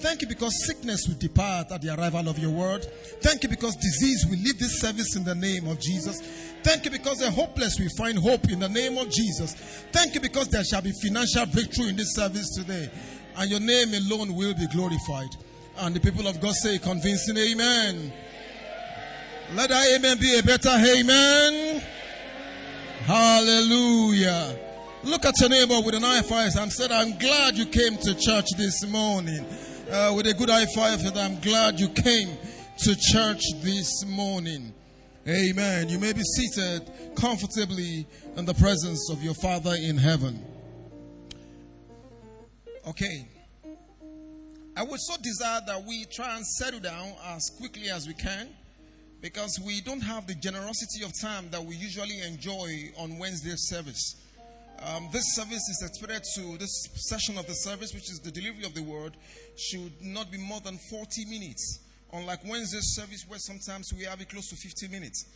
Thank you because sickness will depart at the arrival of your word. Thank you because disease will leave this service in the name of Jesus. Thank you because the hopeless will find hope in the name of Jesus. Thank you because there shall be financial breakthrough in this service today. And your name alone will be glorified. And the people of God say, convincing amen. Let that amen be a better amen. Hallelujah. Look at your neighbor with an eye for five and said, I'm glad you came to church this morning. Uh, with a good high five, I'm glad you came to church this morning. Amen. You may be seated comfortably in the presence of your Father in heaven. Okay. I would so desire that we try and settle down as quickly as we can because we don't have the generosity of time that we usually enjoy on Wednesday service. Um, this service is expected to, this session of the service, which is the delivery of the word, should not be more than 40 minutes. Unlike Wednesday's service, where sometimes we have it close to 50 minutes.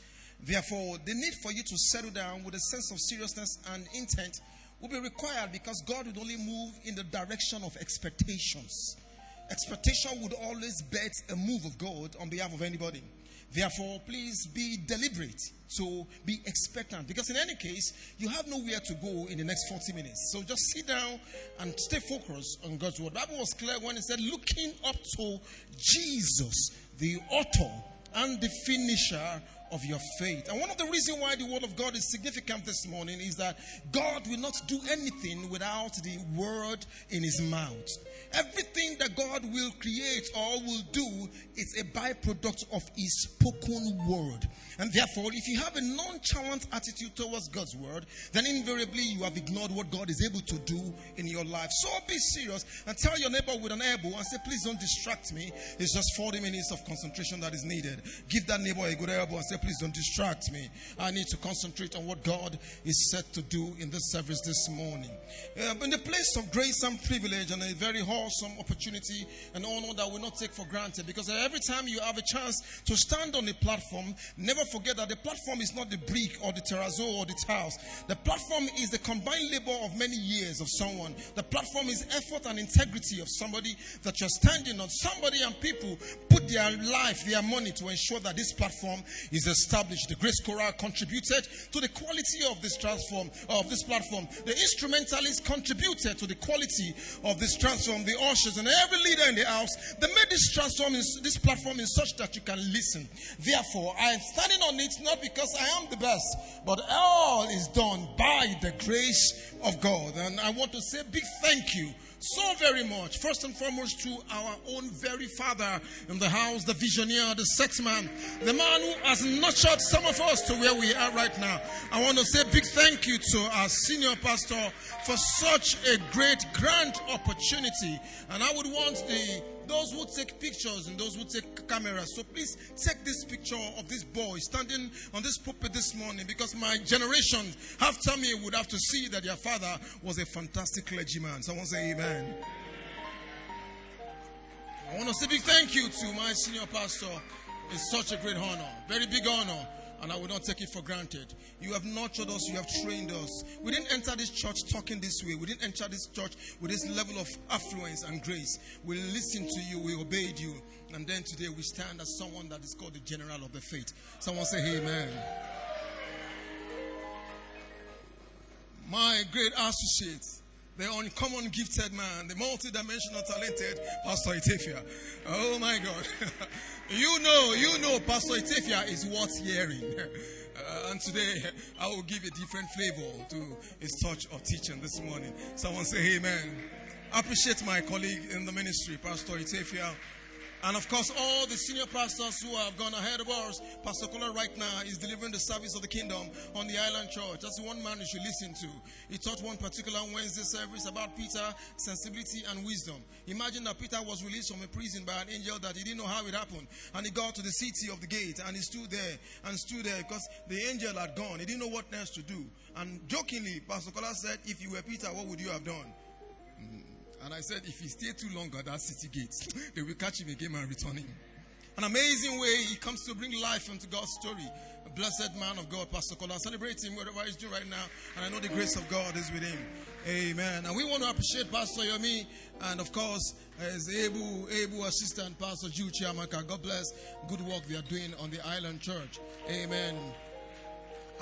Therefore, the need for you to settle down with a sense of seriousness and intent will be required because God would only move in the direction of expectations. Expectation would always bet a move of God on behalf of anybody. Therefore, please be deliberate to be expectant because, in any case, you have nowhere to go in the next 40 minutes. So just sit down and stay focused on God's word. The Bible was clear when it said, looking up to Jesus, the author and the finisher of your faith. And one of the reasons why the word of God is significant this morning is that God will not do anything without the word in his mouth. Everything that God will create or will do is a byproduct of His spoken word. And therefore, if you have a nonchalant attitude towards God's word, then invariably you have ignored what God is able to do in your life. So be serious and tell your neighbor with an elbow and say, please don't distract me. It's just 40 minutes of concentration that is needed. Give that neighbor a good elbow and say, please don't distract me. I need to concentrate on what God is set to do in this service this morning. Uh, in the place of grace and privilege and a very wholesome opportunity and honor that we not take for granted because every time you have a chance to stand on a platform, never forget that the platform is not the brick or the terrazzo or the tiles. The platform is the combined labor of many years of someone. The platform is effort and integrity of somebody that you're standing on. Somebody and people put their life, their money to ensure that this platform is established. The Grace Chorale contributed to the quality of this transform of this platform. The instrumentalists contributed to the quality of this transform. The ushers and every leader in the house, they made this transform this platform in such that you can listen. Therefore, I am standing on it not because I am the best, but all is done by the grace of God. And I want to say big thank you so very much. First and foremost, to our own very father in the house, the visionary, the set man, the man who has nurtured some of us to where we are right now. I want to say big thank you to our senior pastor for such a great, grand opportunity. And I would want the those who take pictures and those who take cameras. So please take this picture of this boy standing on this pulpit this morning because my generation after me would have to see that their father was a fantastic clergyman. Someone say amen. I want to say big thank you to my senior pastor. It's such a great honor, very big honor and I will not take it for granted. You have nurtured us, you have trained us. We didn't enter this church talking this way. We didn't enter this church with this level of affluence and grace. We listened to you, we obeyed you, and then today we stand as someone that is called the general of the faith. Someone say, Amen. My great associate, the uncommon gifted man, the multidimensional talented Pastor Etefia. Oh my God. You know, you know, Pastor Etefia is worth hearing. Uh, and today, I will give a different flavor to his touch of teaching this morning. Someone say, Amen. I appreciate my colleague in the ministry, Pastor Etefia. And of course, all the senior pastors who have gone ahead of us, Pastor Kola right now is delivering the service of the kingdom on the island church. That's one man you should listen to. He taught one particular Wednesday service about Peter, sensibility, and wisdom. Imagine that Peter was released from a prison by an angel that he didn't know how it happened. And he got to the city of the gate and he stood there and stood there because the angel had gone. He didn't know what else to do. And jokingly, Pastor Kola said, If you were Peter, what would you have done? And I said, if he stay too long at that city gate, they will catch him again and return him. an amazing way he comes to bring life into God's story. A blessed man of God, Pastor Kola. Celebrate him wherever he's doing right now. And I know the grace of God is with him. Amen. And we want to appreciate Pastor Yomi and of course his able, able assistant, Pastor Jude Chiamaka. God bless. Good work they are doing on the island church. Amen.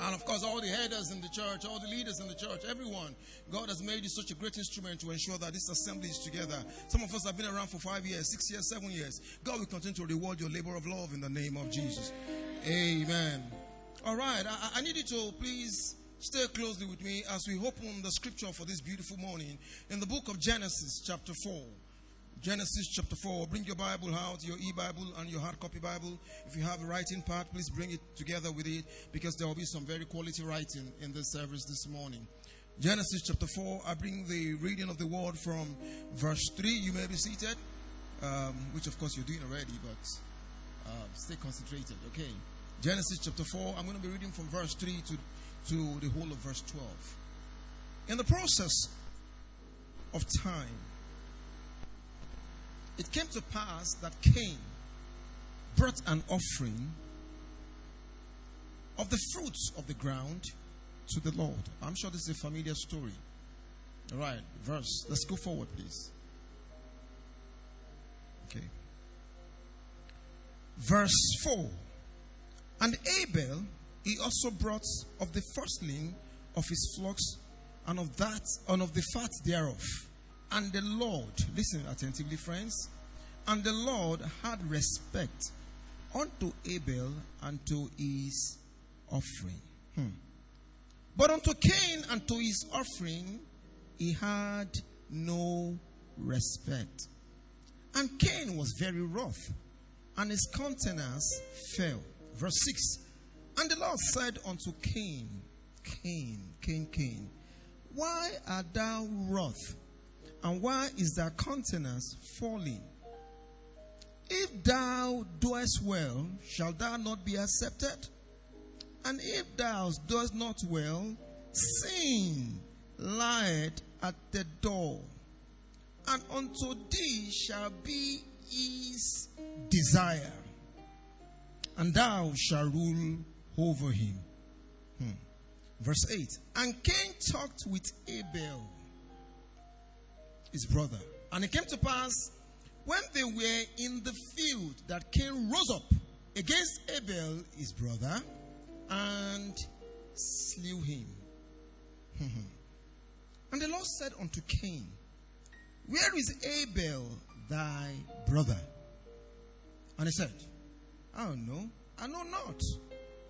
And of course, all the headers in the church, all the leaders in the church, everyone. God has made you such a great instrument to ensure that this assembly is together. Some of us have been around for five years, six years, seven years. God will continue to reward your labor of love in the name of Jesus. Amen. All right, I, I need you to please stay closely with me as we open the scripture for this beautiful morning in the book of Genesis, chapter 4. Genesis chapter 4. Bring your Bible out, your e Bible and your hard copy Bible. If you have a writing pad, please bring it together with it because there will be some very quality writing in this service this morning. Genesis chapter 4. I bring the reading of the word from verse 3. You may be seated, um, which of course you're doing already, but uh, stay concentrated, okay? Genesis chapter 4. I'm going to be reading from verse 3 to, to the whole of verse 12. In the process of time, it came to pass that Cain brought an offering of the fruits of the ground to the Lord. I'm sure this is a familiar story. All right, verse. Let's go forward, please. Okay. Verse 4. And Abel, he also brought of the firstling of his flocks and of that and of the fat thereof. And the Lord, listen attentively, friends, and the Lord had respect unto Abel and to his offering. Hmm. But unto Cain and to his offering, he had no respect. And Cain was very wroth, and his countenance fell. Verse 6 And the Lord said unto Cain, Cain, Cain, Cain, why art thou wroth? And why is thy countenance falling? If thou doest well, shall thou not be accepted? And if thou doest not well, sin lieth at the door, and unto thee shall be his desire, and thou shalt rule over him. Hmm. Verse 8 And Cain talked with Abel his brother. And it came to pass when they were in the field that Cain rose up against Abel, his brother, and slew him. and the Lord said unto Cain, Where is Abel thy brother? And he said, I don't know. I know not.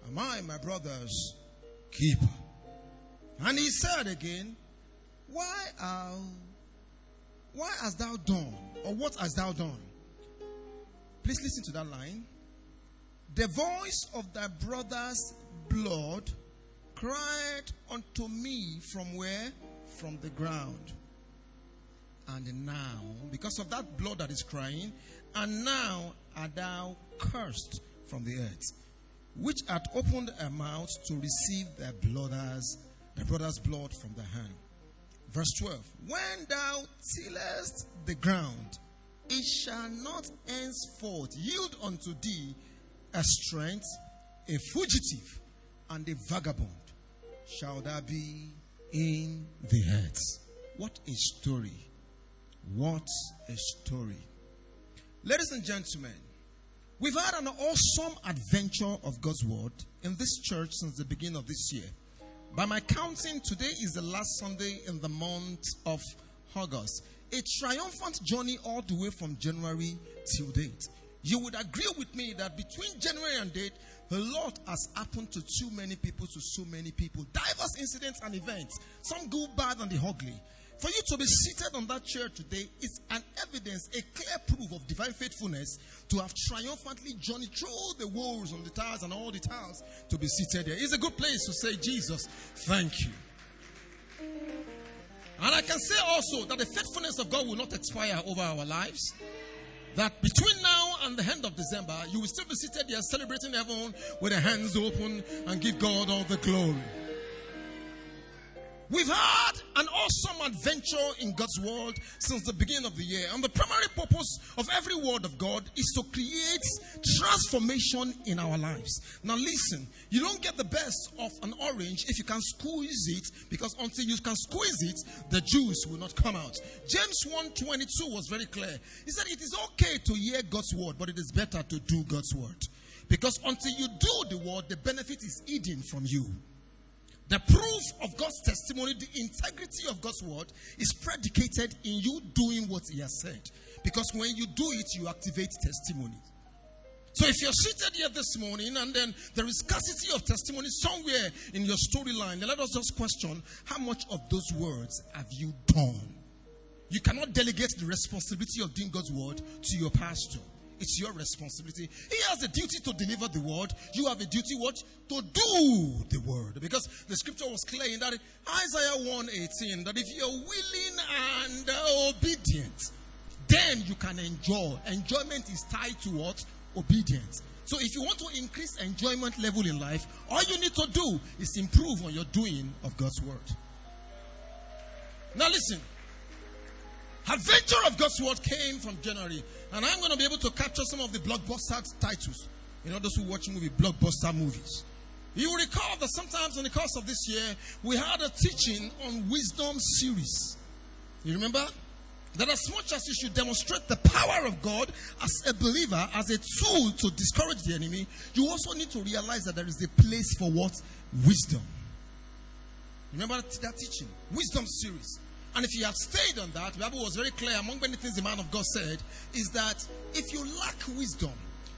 Am I my brother's keeper? And he said again, Why are why hast thou done? Or what hast thou done? Please listen to that line. The voice of thy brother's blood cried unto me from where? From the ground. And now, because of that blood that is crying, and now art thou cursed from the earth, which hath opened her mouth to receive thy brother's, thy brother's blood from the hand. Verse 12 When thou tillest the ground, it shall not henceforth yield unto thee a strength, a fugitive, and a vagabond shall thou be in the earth. What a story! What a story. Ladies and gentlemen, we've had an awesome adventure of God's word in this church since the beginning of this year. By my counting, today is the last Sunday in the month of August. A triumphant journey all the way from January till date. You would agree with me that between January and date, a lot has happened to too many people, to so many people. Diverse incidents and events, some good, bad, and the ugly. For you to be seated on that chair today is an evidence, a clear proof of divine faithfulness to have triumphantly journeyed through the walls on the towers and all the towers to be seated there. It's a good place to say, Jesus, thank you. And I can say also that the faithfulness of God will not expire over our lives. That between now and the end of December, you will still be seated there celebrating heaven with the hands open and give God all the glory. We've had an awesome adventure in God's world since the beginning of the year. And the primary purpose of every word of God is to create transformation in our lives. Now, listen, you don't get the best of an orange if you can squeeze it, because until you can squeeze it, the juice will not come out. James 1:22 was very clear. He said, It is okay to hear God's word, but it is better to do God's word. Because until you do the word, the benefit is hidden from you. The proof of God's testimony, the integrity of God's word, is predicated in you doing what He has said. Because when you do it, you activate testimony. So if you're seated here this morning and then there is scarcity of testimony somewhere in your storyline, then let us just question how much of those words have you done? You cannot delegate the responsibility of doing God's word to your pastor. It's your responsibility. He has a duty to deliver the word. You have a duty what? To do the word. Because the scripture was clear in that Isaiah 118 that if you're willing and obedient, then you can enjoy. Enjoyment is tied to what? Obedience. So if you want to increase enjoyment level in life, all you need to do is improve on your doing of God's word. Now listen. Adventure of God's word came from January. And I'm going to be able to capture some of the blockbuster titles. You know, those who watch movie, blockbuster movies. You will recall that sometimes in the course of this year, we had a teaching on wisdom series. You remember? That as much as you should demonstrate the power of God as a believer, as a tool to discourage the enemy, you also need to realize that there is a place for what? Wisdom. Remember that teaching? Wisdom series. And if you have stayed on that, the Bible was very clear among many things the man of God said, is that if you lack wisdom,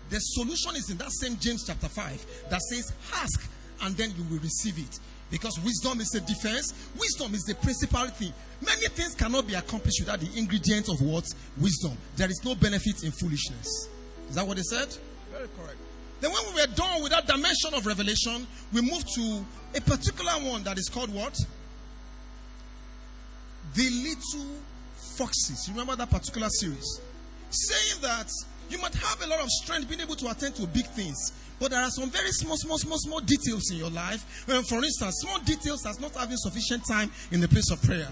the solution is in that same James chapter 5 that says, Ask and then you will receive it. Because wisdom is a defense, wisdom is the principal thing. Many things cannot be accomplished without the ingredients of what? Wisdom. There is no benefit in foolishness. Is that what he said? Very correct. Then, when we were done with that dimension of revelation, we moved to a particular one that is called what? The little foxes. You remember that particular series? Saying that you might have a lot of strength being able to attend to big things, but there are some very small, small, small, small details in your life. For instance, small details as not having sufficient time in the place of prayer.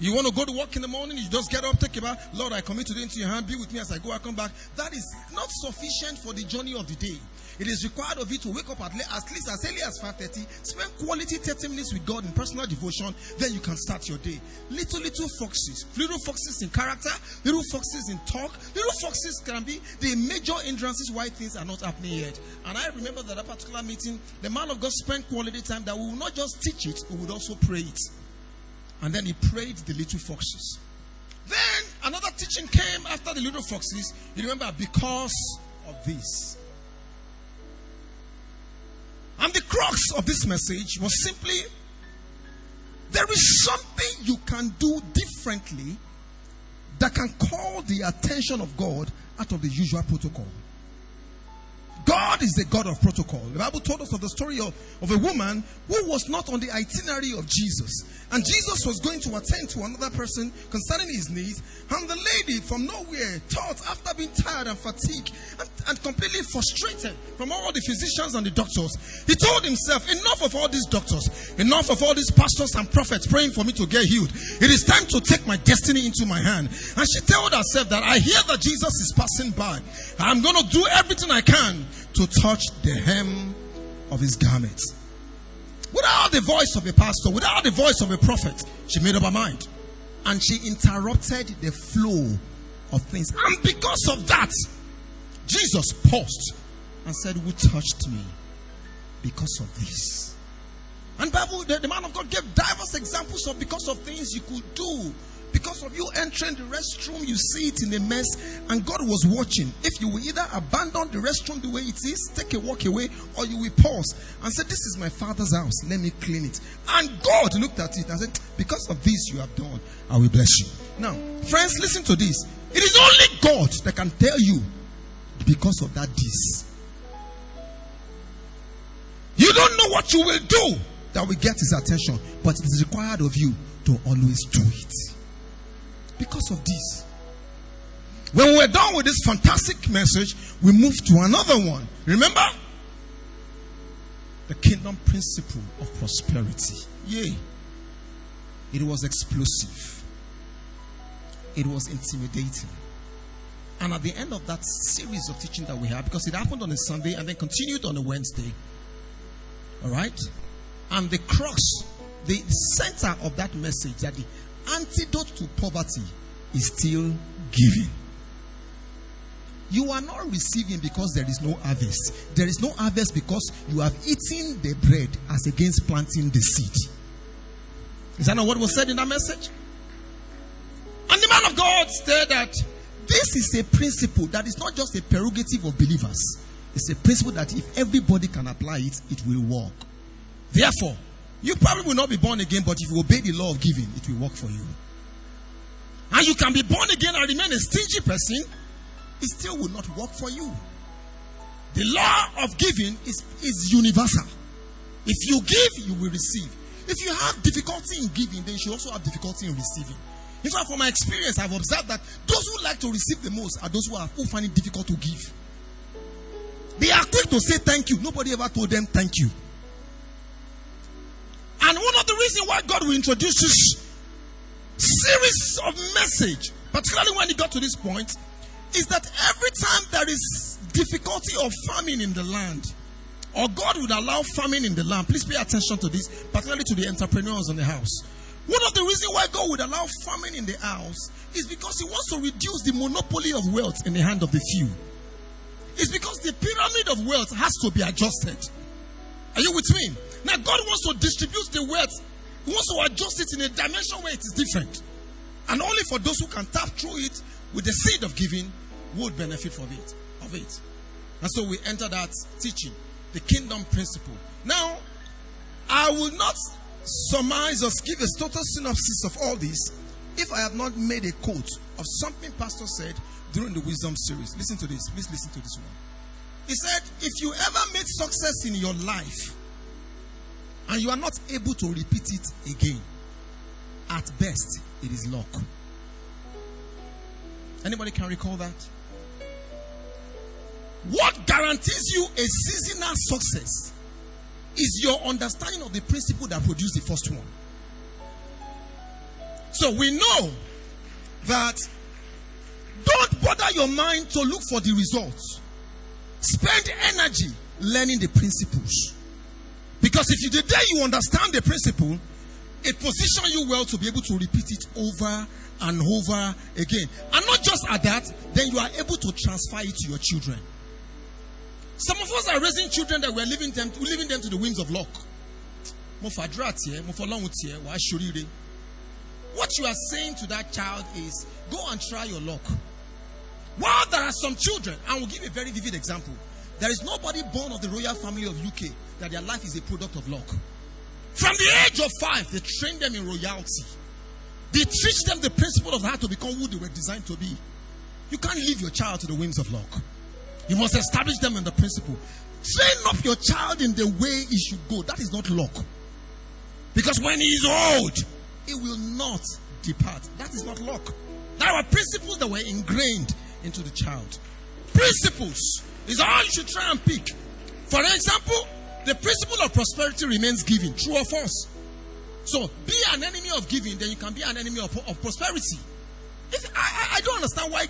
You want to go to work in the morning, you just get up, take a bath. Lord, I commit today into your hand. Be with me as I go, I come back. That is not sufficient for the journey of the day. It is required of you to wake up at, at least as early as 5.30, spend quality 30 minutes with God in personal devotion, then you can start your day. Little, little foxes, little foxes in character, little foxes in talk, little foxes can be the major hindrances why things are not happening yet. And I remember that a particular meeting, the man of God spent quality time that we will not just teach it, we would also pray it. And then he prayed the little foxes. Then another teaching came after the little foxes. You remember, because of this. And the crux of this message was simply there is something you can do differently that can call the attention of God out of the usual protocol. God is the God of protocol. The Bible told us of the story of, of a woman who was not on the itinerary of Jesus. And Jesus was going to attend to another person concerning his needs. And the lady from nowhere thought, after being tired and fatigued and, and completely frustrated from all the physicians and the doctors, he told himself, Enough of all these doctors, enough of all these pastors and prophets praying for me to get healed. It is time to take my destiny into my hand. And she told herself that I hear that Jesus is passing by. I'm going to do everything I can to touch the hem of his garment. Without the voice of a pastor, without the voice of a prophet, she made up her mind. And she interrupted the flow of things. And because of that, Jesus paused and said, Who touched me? Because of this. And Bible, the, the man of God gave diverse examples of because of things you could do because of you entering the restroom, you see it in a mess, and God was watching. If you will either abandon the restroom the way it is, take a walk away, or you will pause and say, This is my father's house, let me clean it. And God looked at it and said, Because of this you have done, I will bless you. Now, friends, listen to this. It is only God that can tell you because of that this. You don't know what you will do that will get his attention, but it is required of you to always do it because of this. When we're done with this fantastic message, we move to another one. Remember? The kingdom principle of prosperity. Yay. It was explosive. It was intimidating. And at the end of that series of teaching that we had, because it happened on a Sunday and then continued on a Wednesday, all right? And the cross, the center of that message, that the antidote to poverty is still giving. You are not receiving because there is no harvest. There is no harvest because you have eaten the bread as against planting the seed. Is that not what was said in that message? And the man of God said that this is a principle that is not just a prerogative of believers. It's a principle that if everybody can apply it, it will work. Therefore, you probably will not be born again, but if you obey the law of giving, it will work for you. And you can be born again and remain a stingy person, it still will not work for you. The law of giving is, is universal. If you give, you will receive. If you have difficulty in giving, then you should also have difficulty in receiving. In fact, from my experience, I've observed that those who like to receive the most are those who, are, who find it difficult to give. They are quick to say thank you. Nobody ever told them thank you. Why God will introduce this series of message, particularly when he got to this point, is that every time there is difficulty of famine in the land, or God would allow famine in the land, please pay attention to this, particularly to the entrepreneurs in the house. One of the reasons why God would allow famine in the house is because He wants to reduce the monopoly of wealth in the hand of the few. It's because the pyramid of wealth has to be adjusted. Are you with me? Now, God wants to distribute the wealth, Wants to adjust it in a dimension where it is different. And only for those who can tap through it with the seed of giving would benefit from it. Of it. And so we enter that teaching, the kingdom principle. Now, I will not surmise or give a total synopsis of all this if I have not made a quote of something Pastor said during the wisdom series. Listen to this. Please listen to this one. He said, If you ever made success in your life and you are not able to repeat it again, at best, it is luck. Anybody can recall that? What guarantees you a seasonal success is your understanding of the principle that produced the first one. So we know that don't bother your mind to look for the results. Spend energy learning the principles. Because if you the day you understand the principle, it positions you well to be able to repeat it over and over again. And not just at that, then you are able to transfer it to your children. Some of us are raising children that we're leaving them, leaving them to the winds of luck. What you are saying to that child is go and try your luck. While there are some children, I will give a very vivid example. There is nobody born of the royal family of UK that their life is a product of luck. From the age of five, they train them in royalty. They teach them the principle of how to become who they were designed to be. You can't leave your child to the whims of luck. You must establish them in the principle. Train up your child in the way he should go. That is not luck. Because when he is old, he will not depart. That is not luck. There are principles that were ingrained into the child. Principles is all you should try and pick. For example, the principle of prosperity remains giving. True or false? So be an enemy of giving, then you can be an enemy of, of prosperity. If, I, I don't understand why.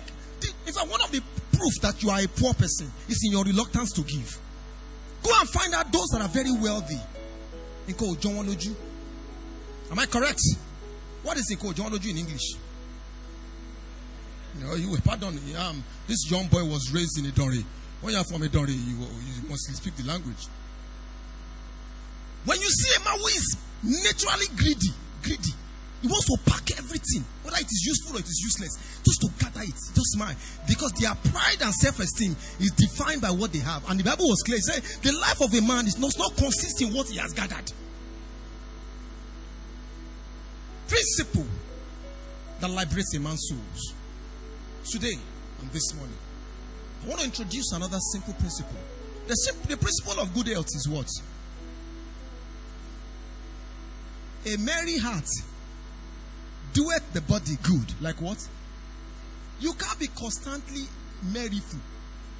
In fact, one of the proof that you are a poor person is in your reluctance to give. Go and find out those that are very wealthy. Nko John Am I correct? What is it called John in English? You know, you pardon. Um, this young boy was raised in Idori. When you are from Idori, you, you must speak the language. When you see a man who is naturally greedy, greedy, he wants to pack everything, whether it is useful or it is useless, just to gather it. Just smile. Because their pride and self esteem is defined by what they have. And the Bible was clear. It said the life of a man is not, not consist in what he has gathered. Principle that liberates a man's souls. Today and this morning, I want to introduce another simple principle. The, the principle of good health is what? A merry heart doeth the body good. Like what? You can't be constantly merryful.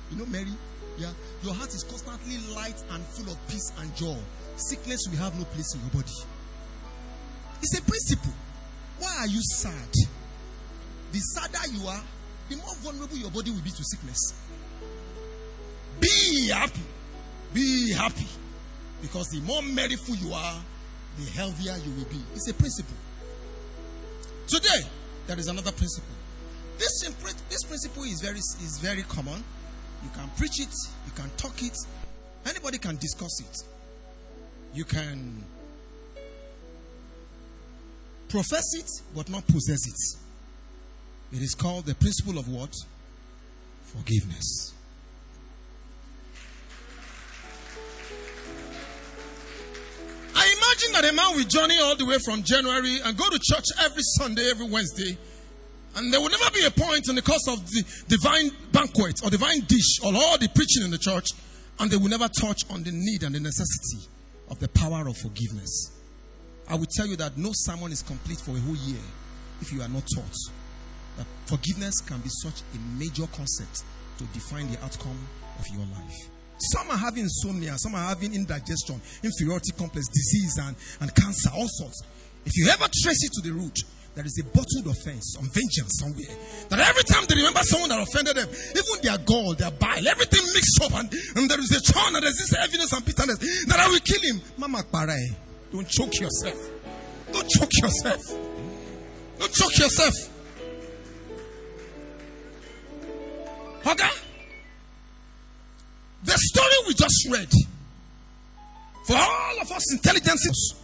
You know, merry? Yeah. Your heart is constantly light and full of peace and joy. Sickness will have no place in your body. It's a principle. Why are you sad? The sadder you are, the more vulnerable your body will be to sickness. Be happy. Be happy. Because the more merriful you are, the healthier you will be. It's a principle. Today, there is another principle. This, this principle is very, is very common. You can preach it, you can talk it, anybody can discuss it. You can profess it, but not possess it. It is called the principle of what? Forgiveness. I imagine that a man will journey all the way from January and go to church every Sunday, every Wednesday, and there will never be a point in the course of the divine banquet or divine dish or all the preaching in the church, and they will never touch on the need and the necessity of the power of forgiveness. I will tell you that no sermon is complete for a whole year if you are not taught forgiveness can be such a major concept to define the outcome of your life. Some are having insomnia, some are having indigestion, inferiority complex, disease, and, and cancer, all sorts. If you ever trace it to the root, there is a bottled offense on vengeance somewhere. That every time they remember someone that offended them, even their gall, their bile, everything mixed up, and, and there is a churn, and there's this heaviness and bitterness that I will kill him. Mama Parai, eh, don't choke yourself. Don't choke yourself. Don't choke yourself. Okay? The story we just read, for all of us intelligences,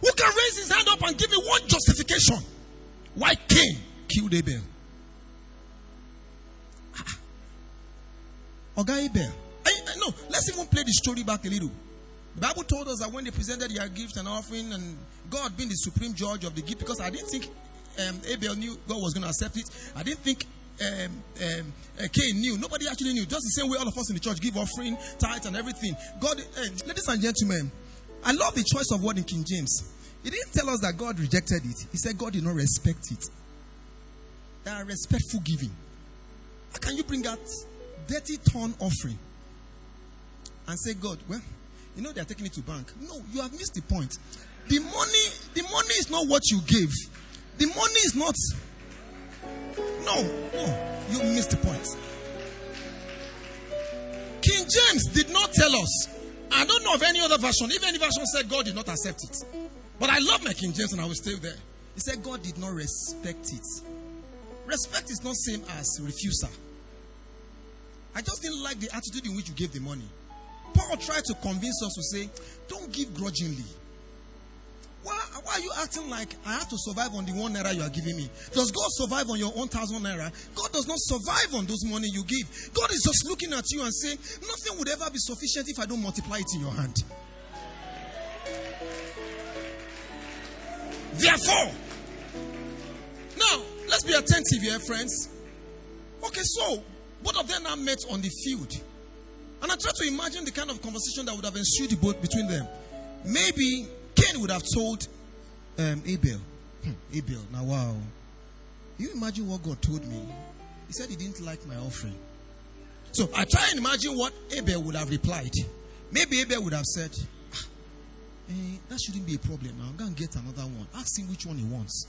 who can raise his hand up and give me one justification why Cain killed Abel? Oga Abel. No, let's even play the story back a little. The Bible told us that when they presented their gift and offering, and God being the supreme judge of the gift, because I didn't think um, Abel knew God was going to accept it. I didn't think um, um, uh, Cain knew. Nobody actually knew. Just the same way all of us in the church give offering, tithe, and everything. God, uh, ladies and gentlemen, I love the choice of word in King James. He didn't tell us that God rejected it. He said God did not respect it. That are respectful giving. How can you bring out dirty torn offering and say, God, well, you know they are taking it to bank. No, you have missed the point. The money, the money is not what you gave. The money is not. No, no, you missed the point. King James did not tell us. I don't know of any other version. If any version said God did not accept it. But I love my King James and I will stay there. He said God did not respect it. Respect is not same as refusal. I just didn't like the attitude in which you gave the money. Paul tried to convince us to say, don't give grudgingly. Why, why, are you acting like I have to survive on the one naira you are giving me? Does God survive on your own 1,000 naira? God does not survive on those money you give. God is just looking at you and saying, nothing would ever be sufficient if I don't multiply it in your hand. Therefore, now let's be attentive here, friends. Okay, so both of them now met on the field. And I try to imagine the kind of conversation that would have ensued between them. Maybe Cain would have told um, Abel, hmm, Abel, now wow. You imagine what God told me? He said he didn't like my offering. So I try and imagine what Abel would have replied. Maybe Abel would have said, Eh, that shouldn't be a problem. I'm going to get another one. Ask him which one he wants.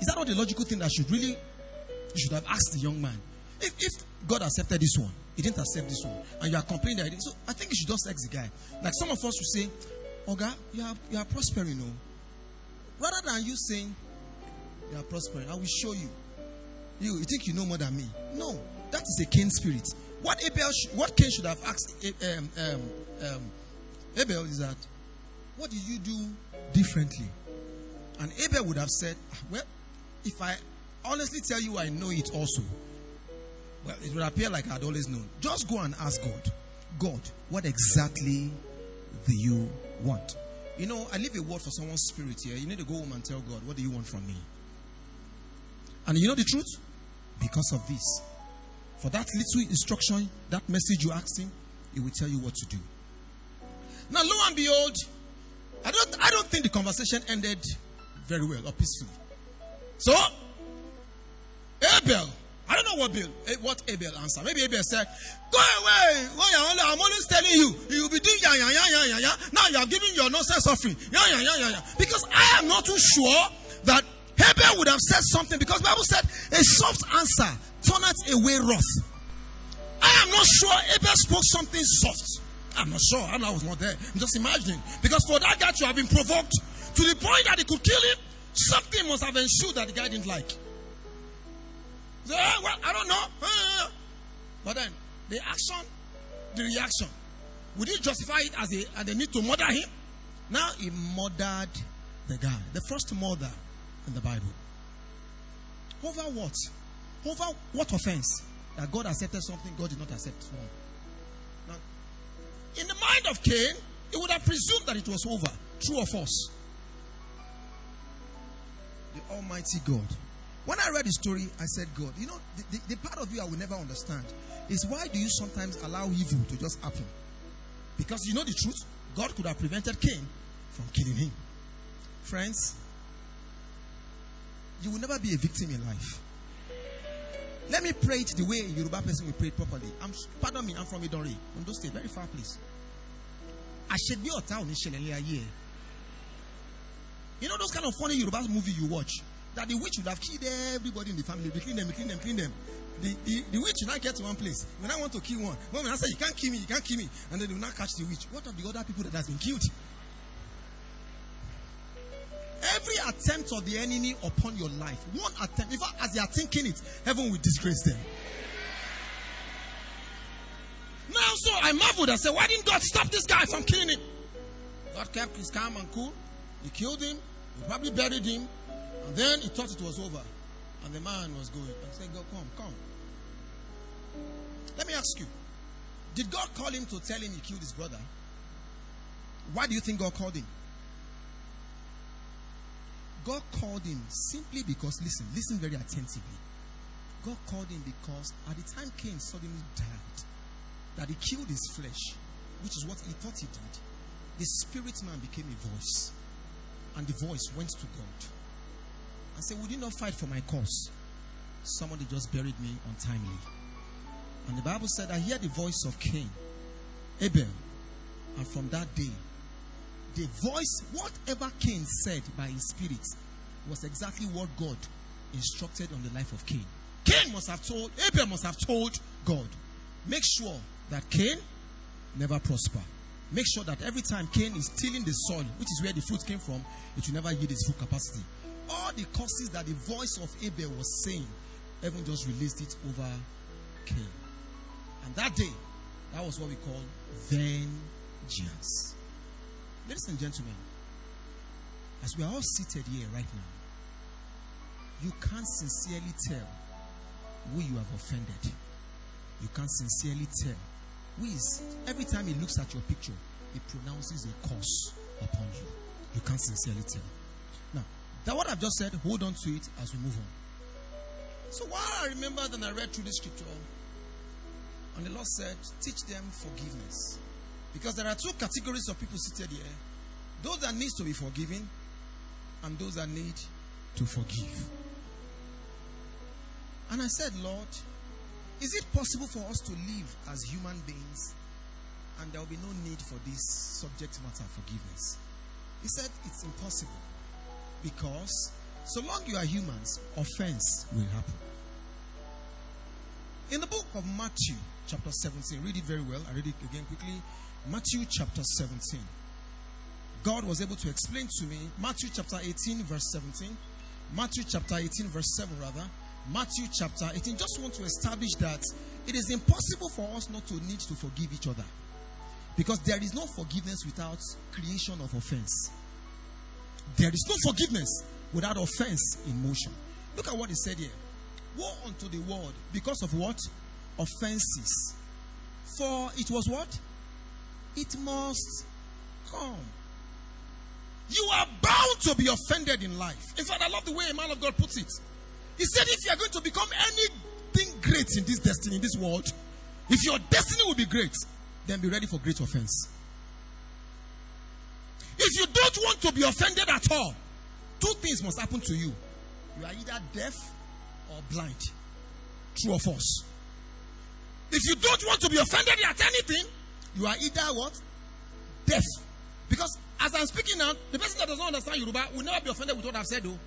Is that not the logical thing that should really, you should have asked the young man? If, if God accepted this one, he didn't accept this one, and you are complaining that so I think you should just ask the guy. Like some of us should say, Oga, you are, you are prospering, no? Rather than you saying, you are prospering, I will show you. You, you think you know more than me? No, that is a Cain spirit. What Abel, what Cain should have asked um, um, um, Abel is that what did you do differently? And Abel would have said, Well, if I honestly tell you I know it also, well, it would appear like I'd always known. Just go and ask God, God, what exactly do you want? You know, I leave a word for someone's spirit here. You need to go home and tell God, What do you want from me? And you know the truth? Because of this. For that little instruction, that message you asked him, he will tell you what to do. Now, lo and behold, I don't, I don't think the conversation ended very well or peacefully. So, Abel, I don't know what Bill, eh, what Abel answered. Maybe Abel said, "Go away, I'm always telling you, you will be doing ya ya ya ya ya ya. Now you are giving your nonsense offering, ya ya ya ya ya. Because I am not too sure that Abel would have said something because Bible said a soft answer turneth away wrath. I am not sure Abel spoke something soft. I'm not sure. I was not there. I'm just imagining. Because for that guy to have been provoked to the point that he could kill him, something must have ensued that the guy didn't like. So, uh, well, I don't know. But then the action, the reaction, would you justify it as a, as a need to murder him? Now he murdered the guy, the first murder in the Bible. Over what? Over what offense? That God accepted something God did not accept from. Now, in the mind of Cain, he would have presumed that it was over. True or false? The Almighty God. When I read the story, I said, God, you know, the, the, the part of you I will never understand is why do you sometimes allow evil to just happen? Because you know the truth, God could have prevented Cain from killing him. Friends, you will never be a victim in life. Let me pray it the way a Yoruba person will pray it properly. I'm, pardon me, I'm from Idori, Ondo State, very far place. I should be a town in year. You know those kind of funny Yoruba movie you watch? That the witch would have killed everybody in the family. They clean them, we clean them, clean them. The, the, the witch will not get to one place. When I want to kill one, when I say, You can't kill me, you can't kill me, and then they will not catch the witch. What of the other people that has been killed? Every attempt of the enemy upon your life, one attempt, fact, as they are thinking it, heaven will disgrace them. Now, so I marveled. and said, Why didn't God stop this guy from killing him? God kept his calm and cool. He killed him. He probably buried him. And then he thought it was over. And the man was going. And said, God, come, come. Let me ask you. Did God call him to tell him he killed his brother? Why do you think God called him? God called him simply because, listen, listen very attentively. God called him because at the time Cain suddenly died, that he killed his flesh, which is what he thought he did, the spirit man became a voice. And the voice went to God and said, Would you not fight for my cause? Somebody just buried me untimely. And the Bible said, I hear the voice of Cain, Abel. And from that day, the voice, whatever Cain said by his spirit, was exactly what God instructed on the life of Cain. Cain must have told, Abel must have told God, make sure that Cain never prosper. Make sure that every time Cain is tilling the soil, which is where the fruit came from, it will never yield its full capacity. All the curses that the voice of Abel was saying, heaven just released it over Cain. And that day, that was what we call vengeance. Ladies and gentlemen, as we are all seated here right now, you can't sincerely tell who you have offended. You can't sincerely tell who is. Every time he looks at your picture, he pronounces a curse upon you. You can't sincerely tell. Now, that what I've just said, hold on to it as we move on. So while I remember that I read through the scripture, and the Lord said, teach them forgiveness. Because there are two categories of people seated here those that need to be forgiven, and those that need to forgive. And I said, Lord, is it possible for us to live as human beings and there will be no need for this subject matter forgiveness? He said, It's impossible because so long you are humans, offense will happen. In the book of Matthew, chapter 17, read it very well. I read it again quickly. Matthew chapter 17. God was able to explain to me Matthew chapter 18, verse 17, Matthew chapter 18, verse 7, rather, Matthew chapter 18. Just want to establish that it is impossible for us not to need to forgive each other because there is no forgiveness without creation of offense. There is no forgiveness without offense in motion. Look at what he said here. Woe unto the world because of what? Offenses. For it was what? It must come. You are bound to be offended in life. In fact, I love the way a man of God puts it. He said, if you are going to become anything great in this destiny, in this world, if your destiny will be great, then be ready for great offense. If you don't want to be offended at all, two things must happen to you. You are either deaf or blind. True or false? If you don't want to be offended at anything, you are either what? Deaf. Because as I'm speaking now, the person that does not understand Yoruba will never be offended with what I've said, though.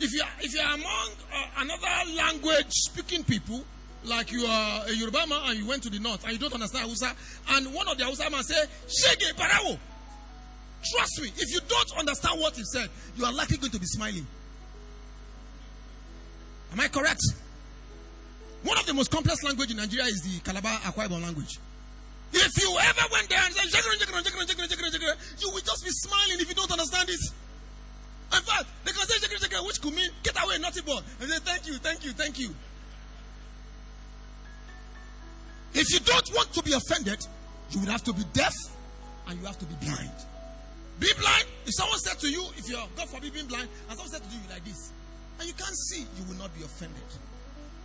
If you are, if you are among uh, another language speaking people, like you are a Yoruba man and you went to the north and you don't understand Hausa, and one of the Hausa man say, Shege Parawo. Trust me, if you don't understand what he said, you are likely going to be smiling. Am I correct? One of the most complex language in Nigeria is the Calabar Akwa language. If you ever went there and said, you will just be smiling if you don't understand it. In fact, they can say, which could mean, get away, naughty boy. And say, thank you, thank you, thank you. If you don't want to be offended, you will have to be deaf and you have to be blind. Be blind. If someone said to you, if you're, God forbid, being blind, and someone said to you like this, and you can't see, you will not be offended.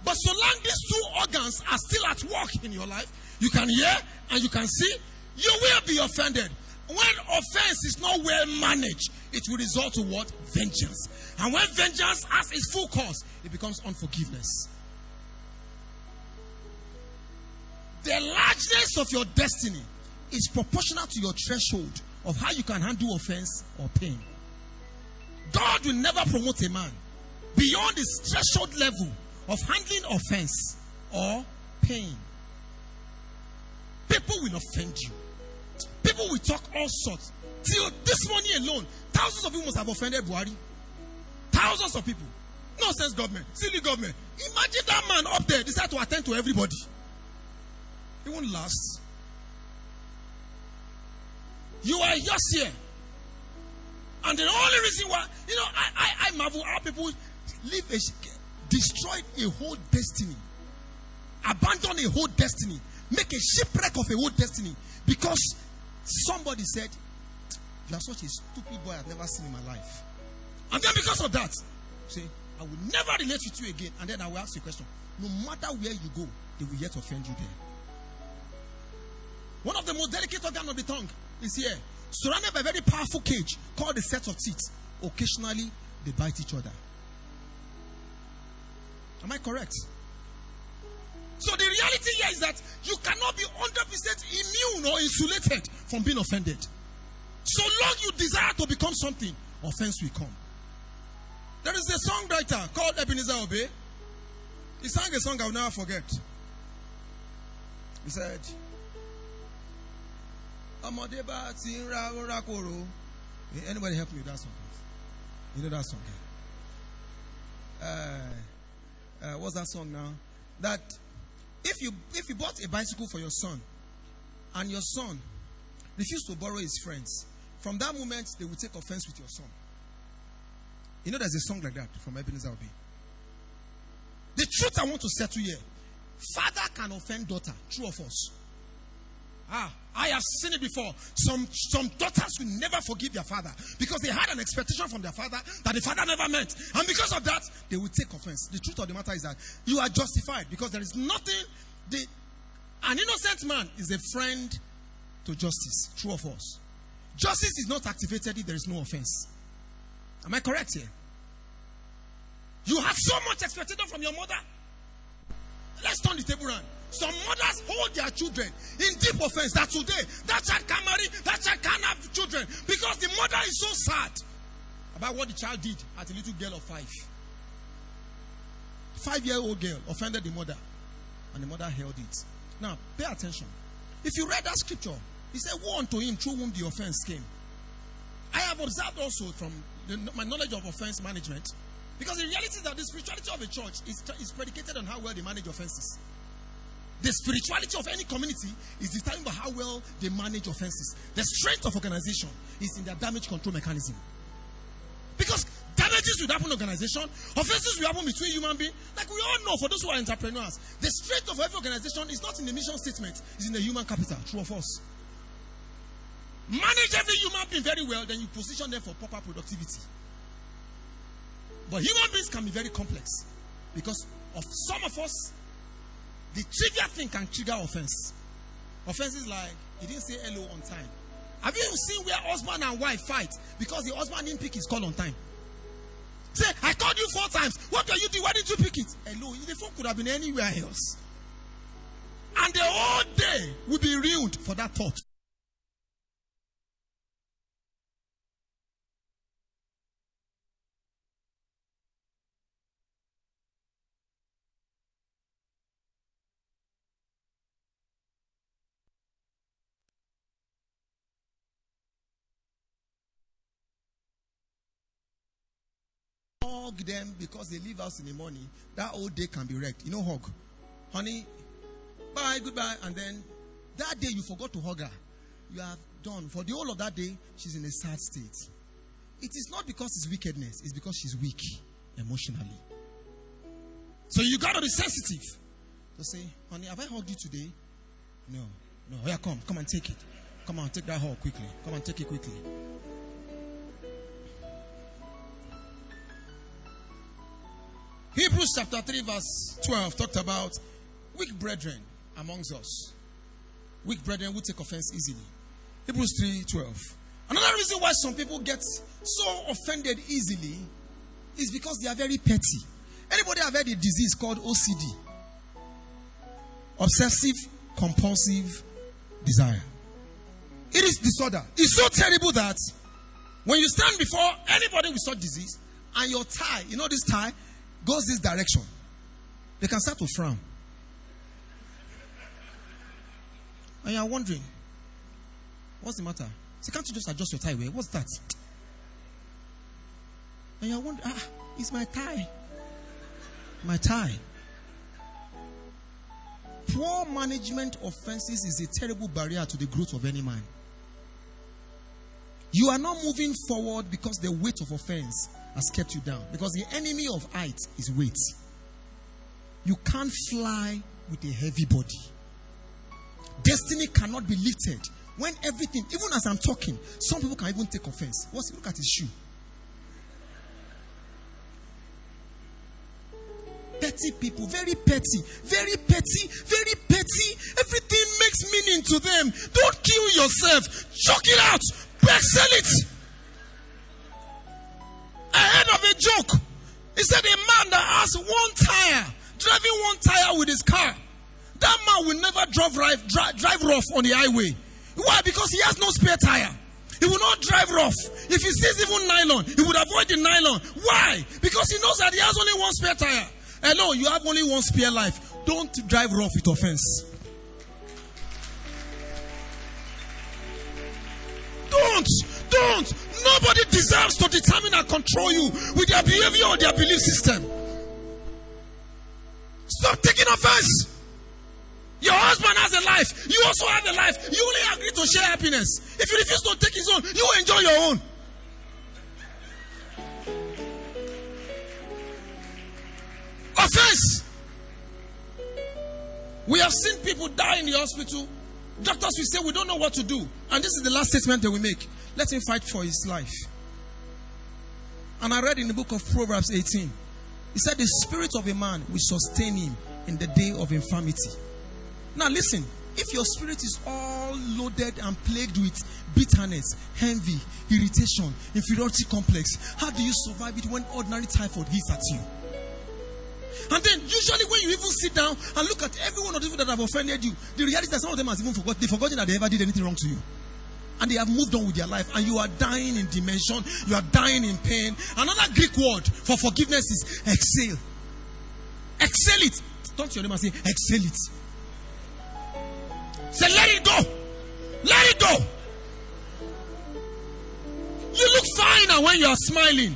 But so long these two organs are still at work in your life, you can hear and you can see, you will be offended. When offense is not well managed, it will result to what? Vengeance. And when vengeance has its full course, it becomes unforgiveness. The largeness of your destiny is proportional to your threshold of how you can handle offense or pain. God will never promote a man beyond his threshold level of handling offense or pain. People will offend you. People will talk all sorts. Till this morning alone, thousands of people must have offended Buhari. Thousands of people. Nonsense government, silly government. Imagine that man up there decide to attend to everybody. It won't last. You are just here. And the only reason why, you know, I, I, I marvel how people live a, destroyed a whole destiny, abandon a whole destiny, make a shipwreck of a whole destiny because somebody said, You are such a stupid boy I've never seen in my life. And then because of that, say, I will never relate with you again. And then I will ask you a question. No matter where you go, they will yet offend you there. One of the most delicate organs of the tongue is here, surrounded by a very powerful cage called the set of teeth. Occasionally, they bite each other. Am I correct? So the reality here is that you cannot be 100% immune or insulated from being offended. So long you desire to become something, offense will come. There is a songwriter called Ebenezer Obey. He sang a song I will never forget. He said, Anybody help me with that song? please You know that song? Uh, uh, what's that song now? That if you if you bought a bicycle for your son, and your son refused to borrow his friends, from that moment they will take offense with your son. You know, there's a song like that from Ebenezer Obey. The truth I want to settle here: father can offend daughter. True of us. Ah, I have seen it before. Some some daughters will never forgive their father because they had an expectation from their father that the father never met, and because of that, they will take offense. The truth of the matter is that you are justified because there is nothing. The an innocent man is a friend to justice. True of us. Justice is not activated if there is no offense. Am I correct here? You have so much expectation from your mother. Let's turn the table around. Some mothers hold their children in deep offense that today that child can't marry, that child can't have children because the mother is so sad about what the child did at a little girl of five. Five year old girl offended the mother, and the mother held it. Now, pay attention. If you read that scripture, he said, Woe unto him through whom the offense came. I have observed also from the, my knowledge of offense management, because the reality is that the spirituality of a church is, is predicated on how well they manage offenses. The spirituality of any community is determined by how well they manage offenses. The strength of organization is in their damage control mechanism. Because damages will happen in organization, offenses will happen between human beings. Like we all know, for those who are entrepreneurs, the strength of every organization is not in the mission statement, it's in the human capital. True of us. Manage every human being very well, then you position them for proper productivity. But human beings can be very complex because of some of us the trivial thing can trigger offense. Offenses like he didn't say hello on time. Have you seen where husband and wife fight because the husband didn't pick his call on time? Say, I called you four times. What are you doing? Why didn't you pick it? Hello, the phone could have been anywhere else. And the whole day will be ruined for that thought. Hug them because they leave us in the morning, that whole day can be wrecked. You know, hug. Honey, bye, goodbye. And then that day you forgot to hug her. You have done. For the whole of that day, she's in a sad state. It is not because it's wickedness, it's because she's weak emotionally. So you got to be sensitive to say, honey, have I hugged you today? No. No. Yeah, come. Come and take it. Come on, take that hug quickly. Come on, take it quickly. Hebrews chapter 3, verse 12 talked about weak brethren amongst us. Weak brethren who take offense easily. Hebrews 3 12. Another reason why some people get so offended easily is because they are very petty. Anybody have heard a disease called OCD? Obsessive compulsive desire. It is disorder. It's so terrible that when you stand before anybody with such disease and your tie, you know this tie, goes this direction, they can start to frown. And you are wondering, what's the matter? So can't you just adjust your tie? Way? What's that? And you are wondering, ah, it's my tie. My tie. Poor management offenses is a terrible barrier to the growth of any man. You are not moving forward because the weight of offense has kept you down. Because the enemy of height is weight. You can't fly with a heavy body. Destiny cannot be lifted when everything, even as I'm talking, some people can even take offense. What's look at his shoe? Petty people, very petty, very petty, very petty. Everything makes meaning to them. Don't kill yourself. Chuck it out. Sell it. I heard of a joke. He said a man that has one tire, driving one tire with his car. That man will never drive, drive, drive rough on the highway. Why? Because he has no spare tire. He will not drive rough. If he sees even nylon, he would avoid the nylon. Why? Because he knows that he has only one spare tire. Hello, you have only one spare life. Don't drive rough with offense. Don't, don't. Nobody deserves to determine and control you with their behavior or their belief system. Stop taking offense. Your husband has a life. You also have a life. You only agree to share happiness. If you refuse to take his own, you enjoy your own. Offense. We have seen people die in the hospital. Doctors will say, We don't know what to do. And this is the last statement they will make. Let him fight for his life. And I read in the book of Proverbs 18, he said, The spirit of a man will sustain him in the day of infirmity. Now, listen, if your spirit is all loaded and plagued with bitterness, envy, irritation, inferiority complex, how do you survive it when ordinary typhoid hits at you? And then, usually, when you even sit down and look at every one of the people that have offended you, the reality is that some of them have even forgotten, they've forgotten that they ever did anything wrong to you. And they have moved on with their life, and you are dying in dimension, you are dying in pain. Another Greek word for forgiveness is exhale. Exhale it. Talk to your neighbor and say, exhale it. Say, let it go. Let it go. You look finer when you are smiling.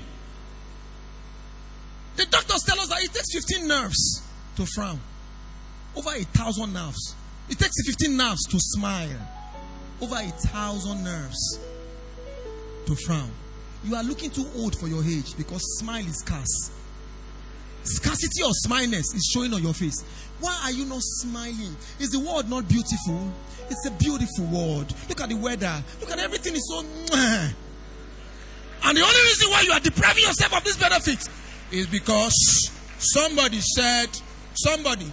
The doctors tell us that it takes 15 nerves to frown, over a thousand nerves. It takes 15 nerves to smile, over a thousand nerves to frown. You are looking too old for your age because smile is scarce. Scarcity of smileness is showing on your face. Why are you not smiling? Is the world not beautiful? It's a beautiful world. Look at the weather. Look at everything is so. And the only reason why you are depriving yourself of this benefit is because somebody said, somebody,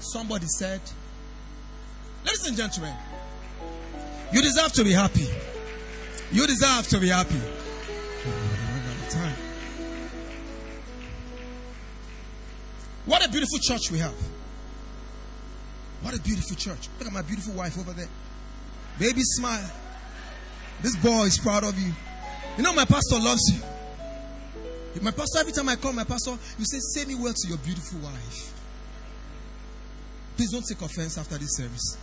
somebody said, ladies and gentlemen, you deserve to be happy. You deserve to be happy. What a beautiful church we have. What a beautiful church. Look at my beautiful wife over there. Baby, smile. This boy is proud of you. You know, my pastor loves you. My pastor, every time I call my pastor, you say, Say me well to your beautiful wife. Please don't take offense after this service.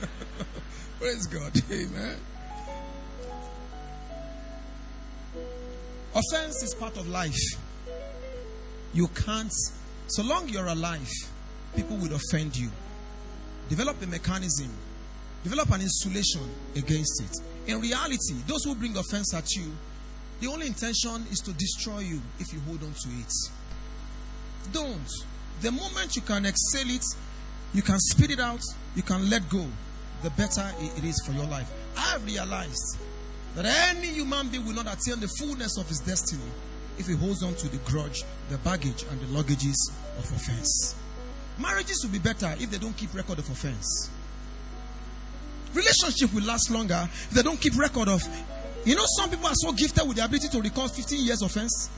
Praise God. Amen. Offense is part of life. You can't, so long you're alive, people will offend you. Develop a mechanism, develop an insulation against it. In reality, those who bring offense at you, the only intention is to destroy you if you hold on to it. Don't. The moment you can exhale it, you can spit it out, you can let go, the better it is for your life. I have realized that any human being will not attain the fullness of his destiny if he holds on to the grudge, the baggage, and the luggages of offense. Marriages will be better if they don't keep record of offense. Relationship will last longer if they don't keep record of. You know, some people are so gifted with the ability to recall 15 years of offense.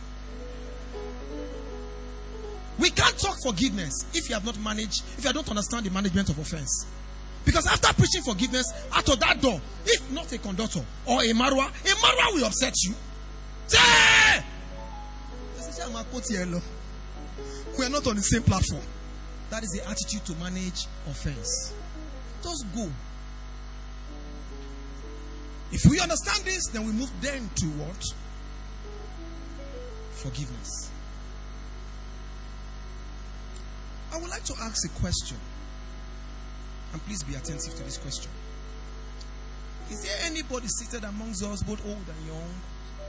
We can't talk forgiveness if you have not managed, if you don't understand the management of offense. Because after preaching forgiveness, out of that door, if not a conductor or a marwa, a marwa will upset you. Say! We are not on the same platform. That is the attitude to manage offense. Just go. If we understand this, then we move then to what? Forgiveness. I would like to ask a question. And please be attentive to this question. Is there anybody seated amongst us, both old and young,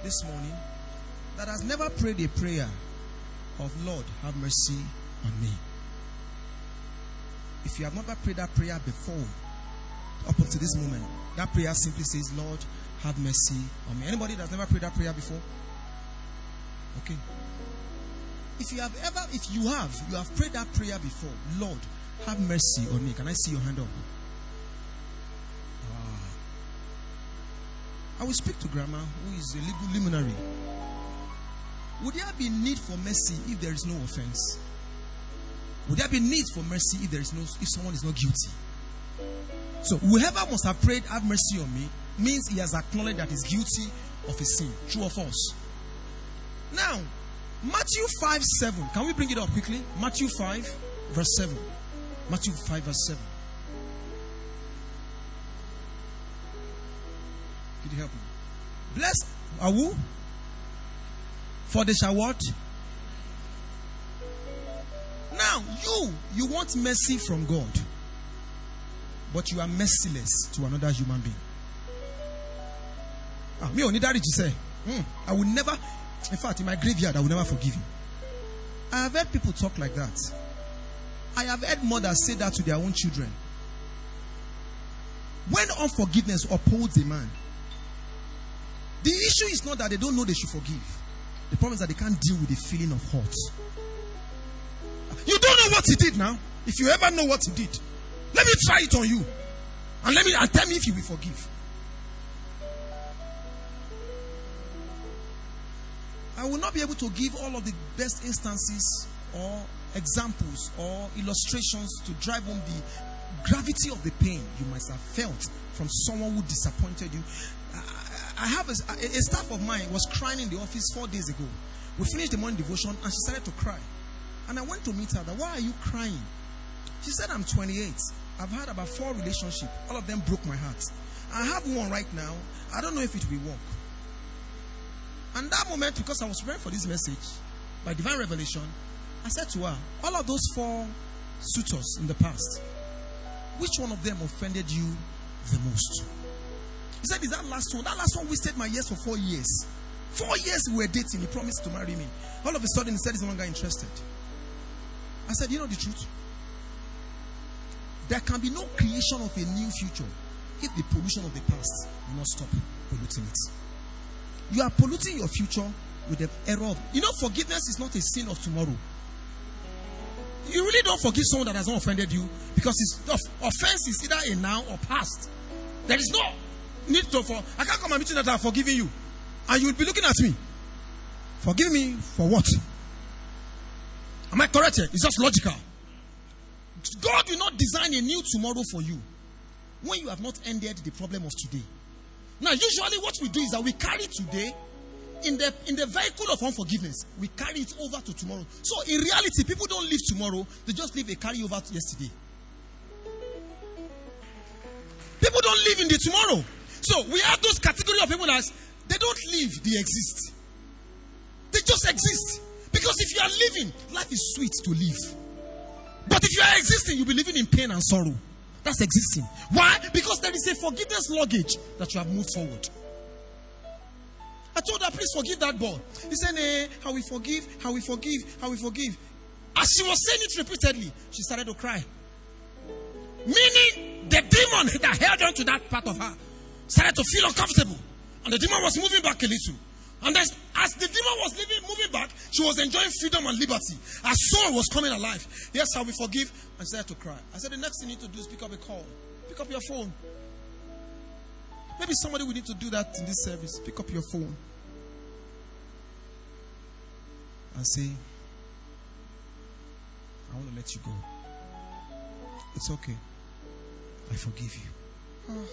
this morning, that has never prayed a prayer of Lord, have mercy on me? If you have never prayed that prayer before, up until this moment, that prayer simply says, Lord, have mercy on me. Anybody that's never prayed that prayer before? Okay. If you have ever, if you have, you have prayed that prayer before, Lord, have mercy on me. Can I see your hand up? Ah. I will speak to Grandma, who is a legal luminary. Would there be need for mercy if there is no offense? Would there be need for mercy if there is no if someone is not guilty? So whoever must have prayed, have mercy on me, means he has acknowledged that he's guilty of a sin. True or false? Now, Matthew 5 7. Can we bring it up quickly? Matthew 5, verse 7. Matthew 5, verse 7. Could you help me? Blessed are uh, who? For they shall what? Now, you, you want mercy from God, but you are merciless to another human being. Ah, me only that say, mm, I will never, in fact, in my graveyard, I will never forgive you. I have heard people talk like that. I have heard mothers say that to their own children. When unforgiveness upholds a man, the issue is not that they don't know they should forgive. The problem is that they can't deal with the feeling of hurt. You don't know what he did now. If you ever know what he did, let me try it on you. And let me and tell me if you will forgive. I will not be able to give all of the best instances or examples or illustrations to drive home the gravity of the pain you must have felt from someone who disappointed you. I, have a, a staff of mine was crying in the office four days ago. We finished the morning devotion and she started to cry. And I went to meet her. That, Why are you crying? She said, I'm 28. I've had about four relationships. All of them broke my heart. I have one right now. I don't know if it will work. And that moment, because I was praying for this message by divine revelation, I said to her, All of those four suitors in the past, which one of them offended you the most? He said, Is that last one? That last one wasted my years for four years. Four years we were dating. He promised to marry me. All of a sudden, he said he's no longer interested. I said, You know the truth? There can be no creation of a new future if the pollution of the past will not stop polluting it. You are polluting your future with the error of. You know, forgiveness is not a sin of tomorrow. You really don't forgive someone that has not offended you because it's, offense is either a now or past. There is no need to for. I can't come and meet you that I've forgiven you, and you will be looking at me. Forgive me for what? Am I correct? It's just logical. God will not design a new tomorrow for you when you have not ended the problem of today. Now, usually what we do is that we carry today in the in the vehicle of unforgiveness, we carry it over to tomorrow. So in reality, people don't live tomorrow, they just live a carry over to yesterday. People don't live in the tomorrow. So we have those category of people as they don't live, they exist. They just exist. Because if you are living, life is sweet to live. You are existing, you'll be living in pain and sorrow. That's existing. Why? Because there is a forgiveness luggage that you have moved forward. I told her, please forgive that boy. He said, eh, how we forgive, how we forgive, how we forgive. As she was saying it repeatedly, she started to cry. Meaning, the demon that held on to that part of her started to feel uncomfortable. And the demon was moving back a little. And as, as the demon was living, moving back, she was enjoying freedom and liberty. Her soul was coming alive. Yes, I will forgive. I started to cry. I said, the next thing you need to do is pick up a call. Pick up your phone. Maybe somebody will need to do that in this service. Pick up your phone and say, I want to let you go. It's okay. I forgive you. Oh,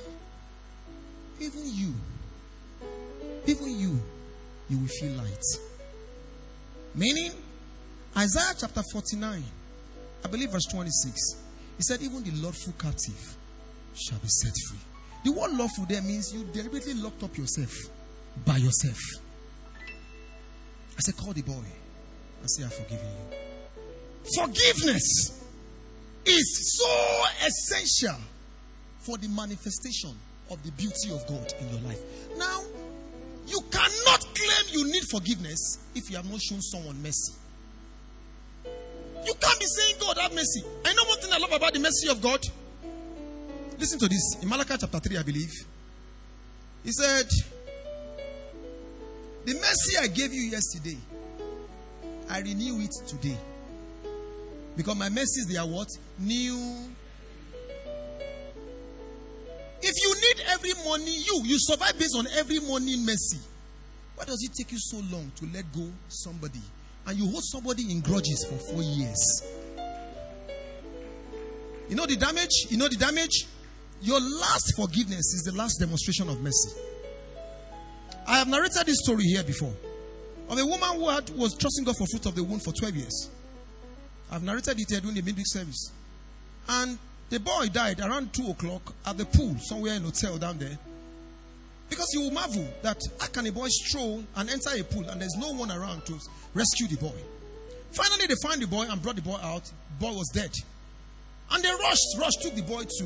even you, even you, you will feel light. Meaning, Isaiah chapter 49, I believe verse 26, he said, Even the lawful captive shall be set free. The word lawful there means you deliberately locked up yourself by yourself. I said, Call the boy and say, I've forgiven you. Forgiveness is so essential for the manifestation of the beauty of God in your life. Now, you cannot claim you need forgiveness if you have not shown someone mercy. You can't be saying, God, have mercy. I know one thing I love about the mercy of God. Listen to this. In Malachi chapter 3, I believe. He said, The mercy I gave you yesterday, I renew it today. Because my mercies, they are what? New. If you need every morning, you you survive based on every morning mercy. Why does it take you so long to let go somebody? And you hold somebody in grudges for four years. You know the damage? You know the damage? Your last forgiveness is the last demonstration of mercy. I have narrated this story here before of a woman who had, was trusting God for fruit of the womb for 12 years. I've narrated it here during the midweek service. And the boy died around 2 o'clock at the pool, somewhere in hotel down there. Because you will marvel that how can a boy stroll and enter a pool and there's no one around to rescue the boy. Finally, they find the boy and brought the boy out. The boy was dead. And they rushed, rushed, took the boy to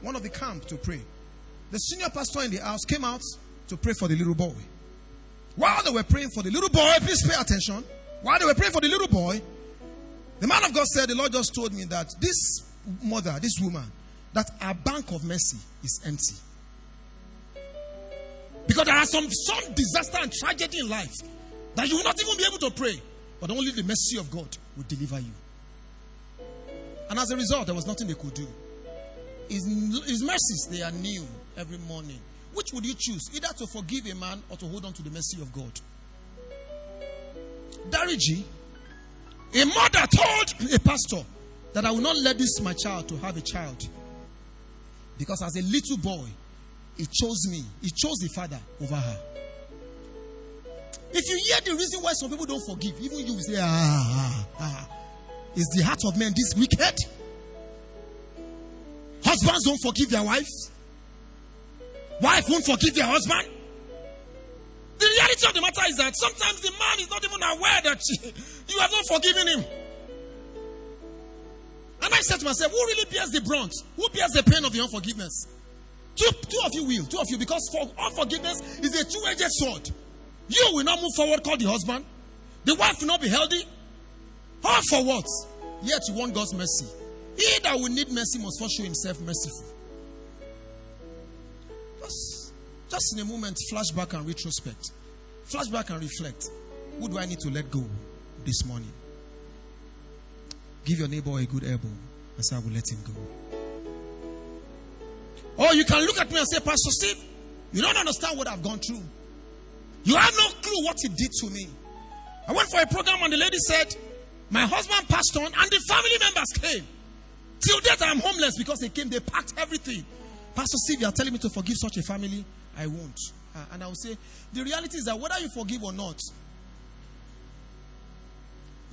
one of the camp to pray. The senior pastor in the house came out to pray for the little boy. While they were praying for the little boy, please pay attention. While they were praying for the little boy, the man of God said, The Lord just told me that this mother, this woman, that our bank of mercy is empty. Because there are some some disaster and tragedy in life that you will not even be able to pray, but only the mercy of God will deliver you. And as a result, there was nothing they could do. His, his mercies, they are new every morning. Which would you choose? Either to forgive a man or to hold on to the mercy of God? Dariji, a mother told a pastor that I will not let this my child to have a child. Because as a little boy, he chose me. He chose the father over her. If you hear the reason why some people don't forgive, even you say, ah, ah, ah. Is the heart of men this wicked? Husbands don't forgive their wives. Wife won't forgive their husband. The reality of the matter is that sometimes the man is not even aware that you have not forgiven him. And I said to myself, who really bears the brunt? Who bears the pain of the unforgiveness? Two, two of you will. Two of you. Because for unforgiveness is a two-edged sword. You will not move forward, call the husband. The wife will not be healthy. All for what? Yet you want God's mercy. He that will need mercy must first show himself merciful. Just, just in a moment, flashback and retrospect. Flashback and reflect. Who do I need to let go this morning? Give your neighbor a good elbow and say, I will let him go. Or you can look at me and say, Pastor Steve, you don't understand what I've gone through. You have no clue what he did to me. I went for a program and the lady said, My husband passed on and the family members came. Till death, I'm homeless because they came, they packed everything. Pastor Steve, you are telling me to forgive such a family? I won't. Uh, and I will say, the reality is that whether you forgive or not,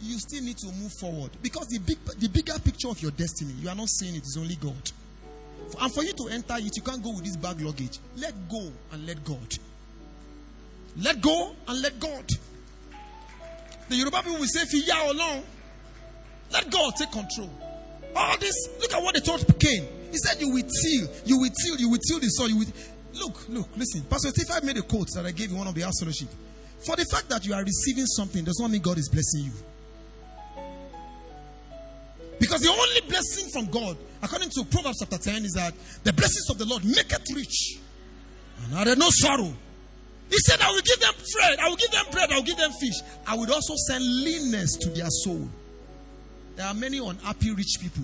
you still need to move forward because the big, the bigger picture of your destiny, you are not seeing it is only God. And for you to enter it, you can't go with this bag luggage. Let go and let God. Let go and let God. The Yoruba people will say, Fiya alone. Let God take control. All this, look at what they told Cain. He said, You will till, you will till, you will till the soil. You will. Look, look, listen. Pastor Steve, made a quote that I gave in one of the house fellowship. For the fact that you are receiving something does not mean God is blessing you. Because the only blessing from God, according to Proverbs chapter 10, is that the blessings of the Lord make it rich. And are there no sorrow. He said, I will give them bread, I will give them bread, I will give them fish. I will also send leanness to their soul. There are many unhappy rich people.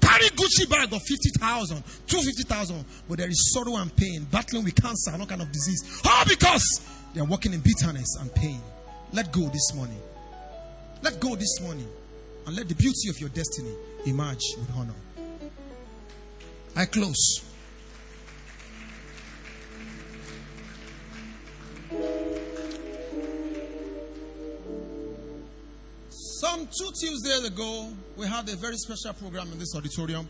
Carry Gucci bag of 50,000, 250,000, but there is sorrow and pain, battling with cancer and all kind of disease. All because they are walking in bitterness and pain. Let go this morning. Let go this morning and let the beauty of your destiny emerge with honor. I close. Some two Tuesdays ago, we had a very special program in this auditorium,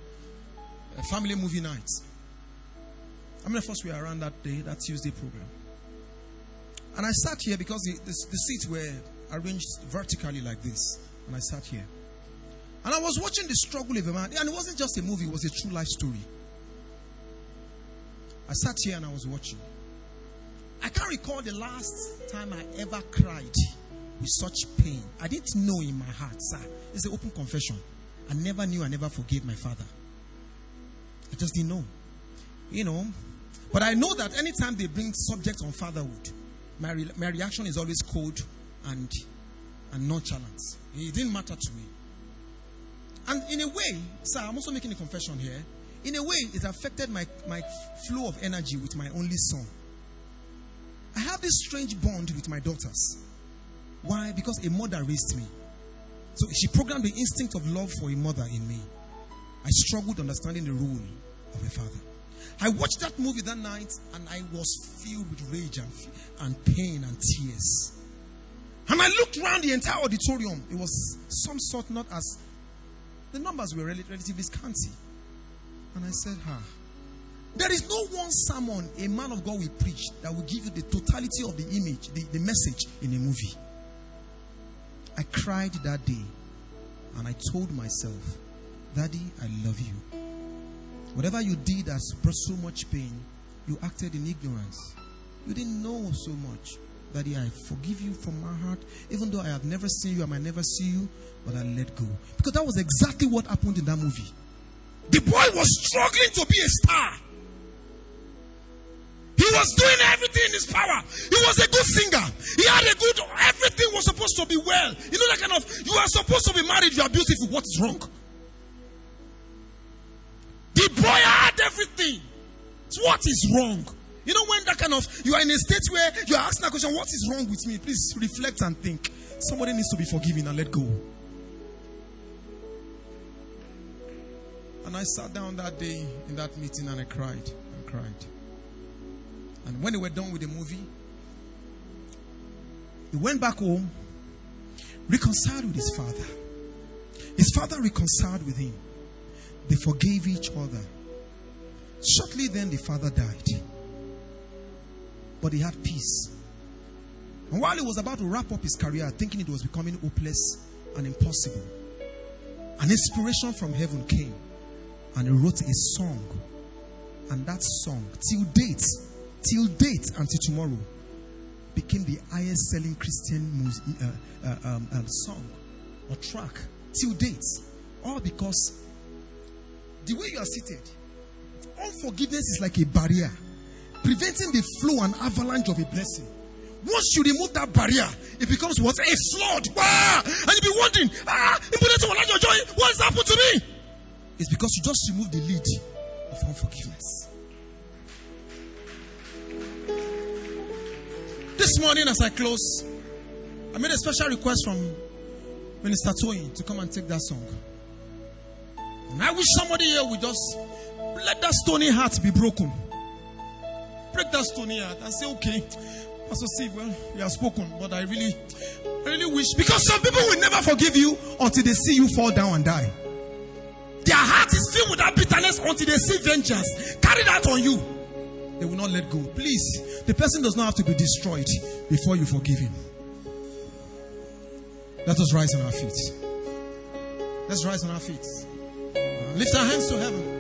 a family movie night. How many of us were around that day, that Tuesday program? And I sat here because the, the, the seats were arranged vertically like this. And I sat here. And I was watching the struggle of a man. And it wasn't just a movie, it was a true life story. I sat here and I was watching. I can't recall the last time I ever cried with such pain. I didn't know in my heart, sir. It's an open confession. I never knew I never forgave my father. I just didn't know. You know. But I know that anytime they bring subjects on fatherhood, my, re- my reaction is always cold and, and nonchalant. It didn't matter to me. And in a way, sir, I'm also making a confession here. In a way, it affected my, my flow of energy with my only son. I have this strange bond with my daughters. Why? Because a mother raised me. So she programmed the instinct of love for a mother in me. I struggled understanding the role of a father. I watched that movie that night and I was filled with rage and, and pain and tears. And I looked around the entire auditorium. It was some sort not as the numbers were relatively scanty. And I said, Ha. There is no one sermon a man of God will preach that will give you the totality of the image, the, the message in a movie. I cried that day and I told myself, Daddy, I love you. Whatever you did that brought so much pain, you acted in ignorance. You didn't know so much. Daddy, I forgive you from my heart. Even though I have never seen you, I might never see you, but I let go. Because that was exactly what happened in that movie. The boy was struggling to be a star. He was doing everything in his power. He was a good singer. He had a good, everything was supposed to be well. You know that kind of, you are supposed to be married, you are beautiful. What is wrong? The boy had everything. What is wrong? You know, when that kind of, you are in a state where you are asking that question, what is wrong with me? Please reflect and think. Somebody needs to be forgiven and let go. And I sat down that day in that meeting and I cried and cried. And when they were done with the movie, he went back home, reconciled with his father. His father reconciled with him. They forgave each other. Shortly then, the father died. But he had peace. And while he was about to wrap up his career, thinking it was becoming hopeless and impossible, an inspiration from heaven came and he wrote a song. And that song, till date, till date until tomorrow, became the highest selling Christian music, uh, uh, um, um, song or track till date. All because the way you are seated, unforgiveness is like a barrier, preventing the flow and avalanche of a blessing. Once you remove that barrier, it becomes what? A flood. Ah! And you'll be wondering, ah, what's happened to me? It's because you just removed the lead of unforgiveness. This morning, as I close, I made a special request from Minister Toyin to come and take that song. And I wish somebody here would just let that stony heart be broken. Break that stony heart and say, okay, Pastor Steve, well, you have spoken, but I really, I really wish, because some people will never forgive you until they see you fall down and die. Their heart is filled with that bitterness until they see vengeance carried out on you. They will not let go. Please, the person does not have to be destroyed before you forgive him. Let us rise on our feet. Let's rise on our feet. Lift our hands to heaven.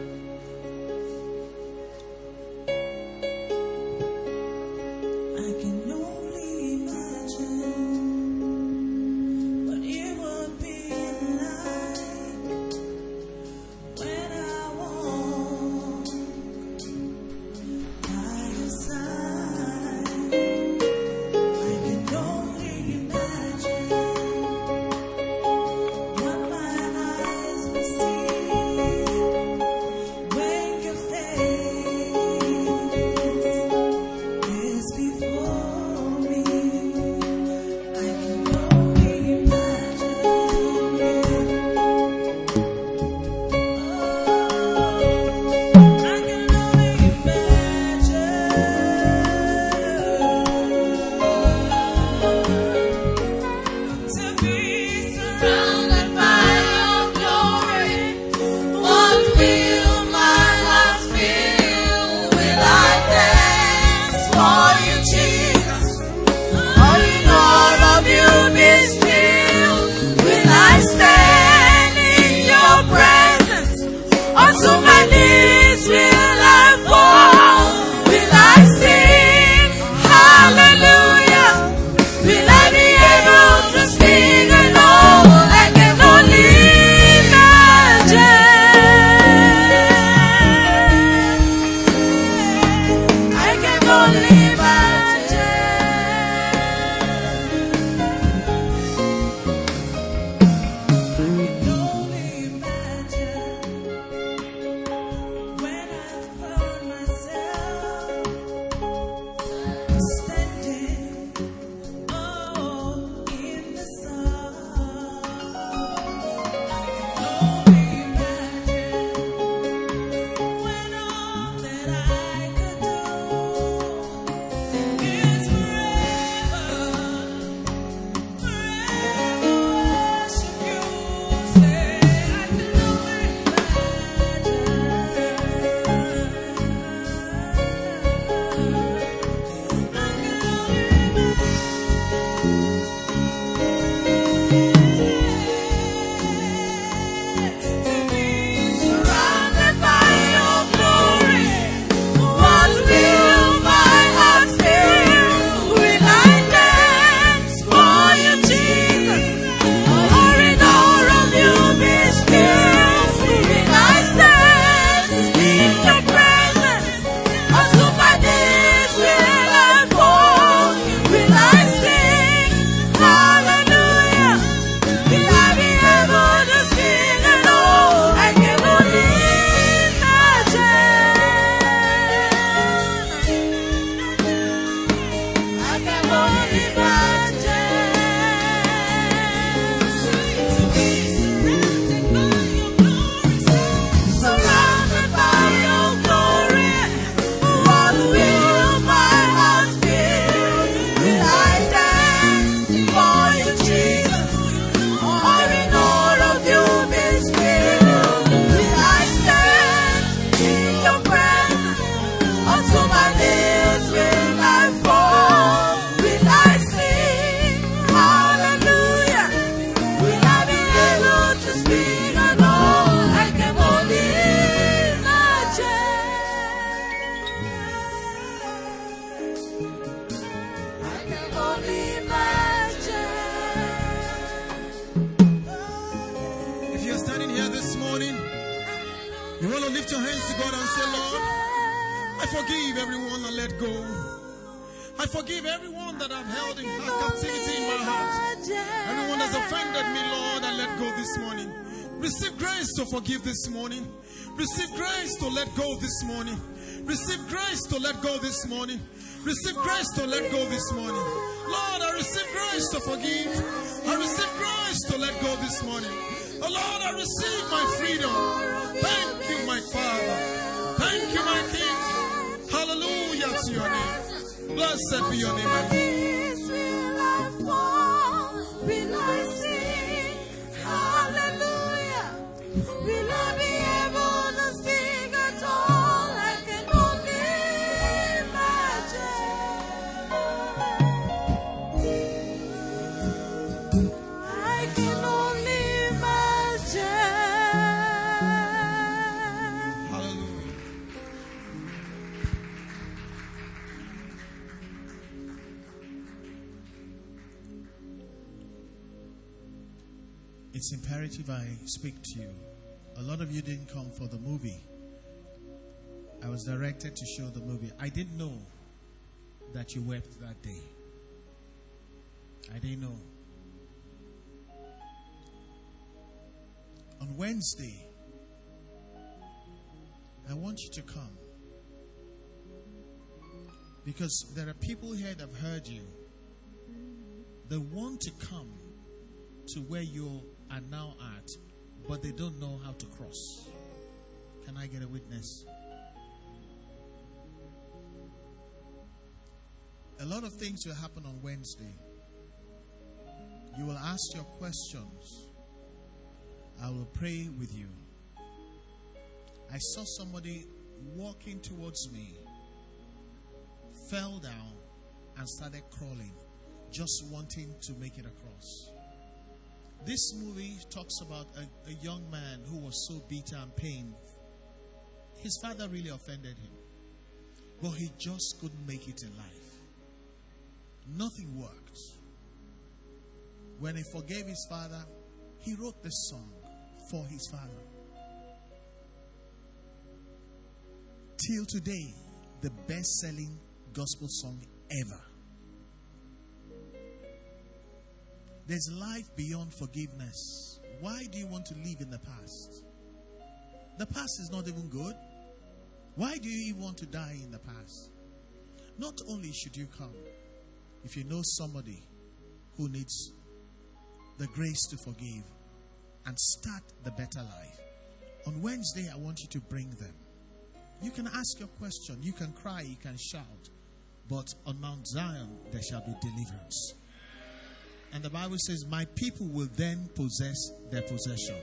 forgive this morning. Receive grace to let go this morning. Receive grace to let go this morning. Receive grace to let go this morning. Lord, I receive grace to forgive. I receive grace to let go this morning. Oh Lord, I receive my freedom. Thank you, my Father. Thank you, my King. Hallelujah to your name. Blessed be your name, my imperative I speak to you. A lot of you didn't come for the movie. I was directed to show the movie. I didn't know that you wept that day. I didn't know. On Wednesday, I want you to come. Because there are people here that have heard you. They want to come to where you are now at, but they don't know how to cross. Can I get a witness? A lot of things will happen on Wednesday. You will ask your questions. I will pray with you. I saw somebody walking towards me, fell down, and started crawling, just wanting to make it across. This movie talks about a, a young man who was so bitter and pained. His father really offended him, but he just couldn't make it in life. Nothing worked. When he forgave his father, he wrote this song for his father. Till today, the best selling gospel song ever. There's life beyond forgiveness. Why do you want to live in the past? The past is not even good. Why do you even want to die in the past? Not only should you come, if you know somebody who needs the grace to forgive and start the better life, on Wednesday, I want you to bring them. You can ask your question, you can cry, you can shout, but on Mount Zion, there shall be deliverance. And the Bible says, My people will then possess their possession.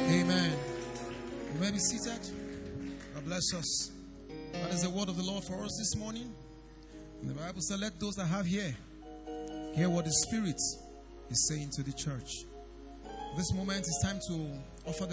Amen. You may be seated. God bless us. That is the word of the Lord for us this morning. And the Bible said, Let those that have here hear what the Spirit is saying to the church. This moment is time to offer the